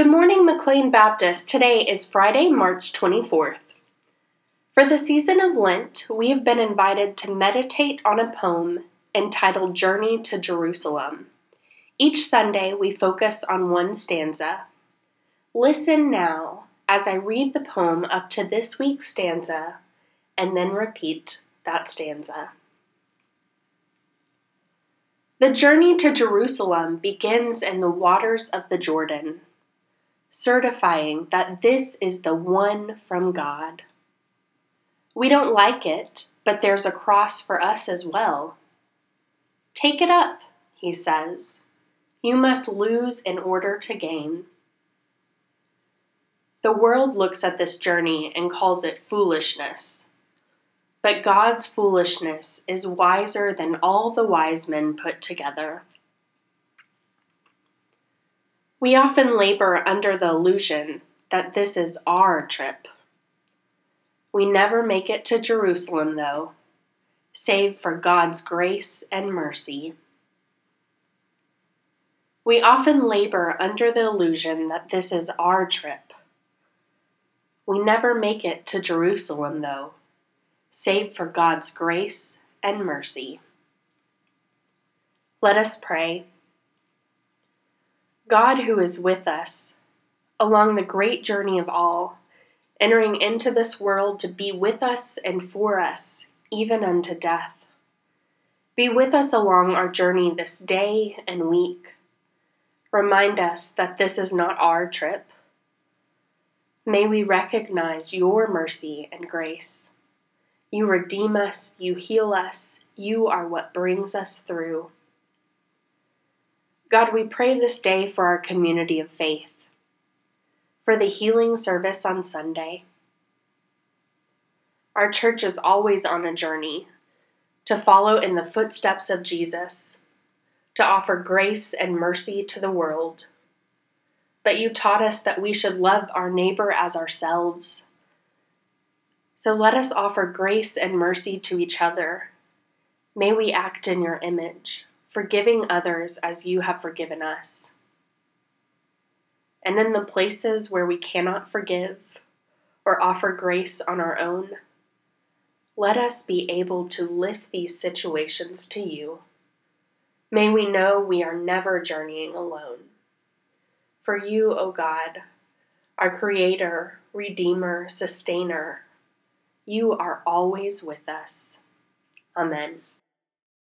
Good morning, McLean Baptist. Today is Friday, March 24th. For the season of Lent, we have been invited to meditate on a poem entitled Journey to Jerusalem. Each Sunday, we focus on one stanza. Listen now as I read the poem up to this week's stanza and then repeat that stanza. The journey to Jerusalem begins in the waters of the Jordan certifying that this is the one from God. We don't like it, but there's a cross for us as well. Take it up, he says. You must lose in order to gain. The world looks at this journey and calls it foolishness. But God's foolishness is wiser than all the wise men put together. We often labor under the illusion that this is our trip. We never make it to Jerusalem, though, save for God's grace and mercy. We often labor under the illusion that this is our trip. We never make it to Jerusalem, though, save for God's grace and mercy. Let us pray. God who is with us along the great journey of all, entering into this world to be with us and for us, even unto death. Be with us along our journey this day and week. Remind us that this is not our trip. May we recognize your mercy and grace. You redeem us, you heal us, you are what brings us through. God, we pray this day for our community of faith, for the healing service on Sunday. Our church is always on a journey to follow in the footsteps of Jesus, to offer grace and mercy to the world. But you taught us that we should love our neighbor as ourselves. So let us offer grace and mercy to each other. May we act in your image forgiving others as you have forgiven us. And in the places where we cannot forgive or offer grace on our own, let us be able to lift these situations to you. May we know we are never journeying alone. For you, O God, our Creator, Redeemer, Sustainer, you are always with us. Amen.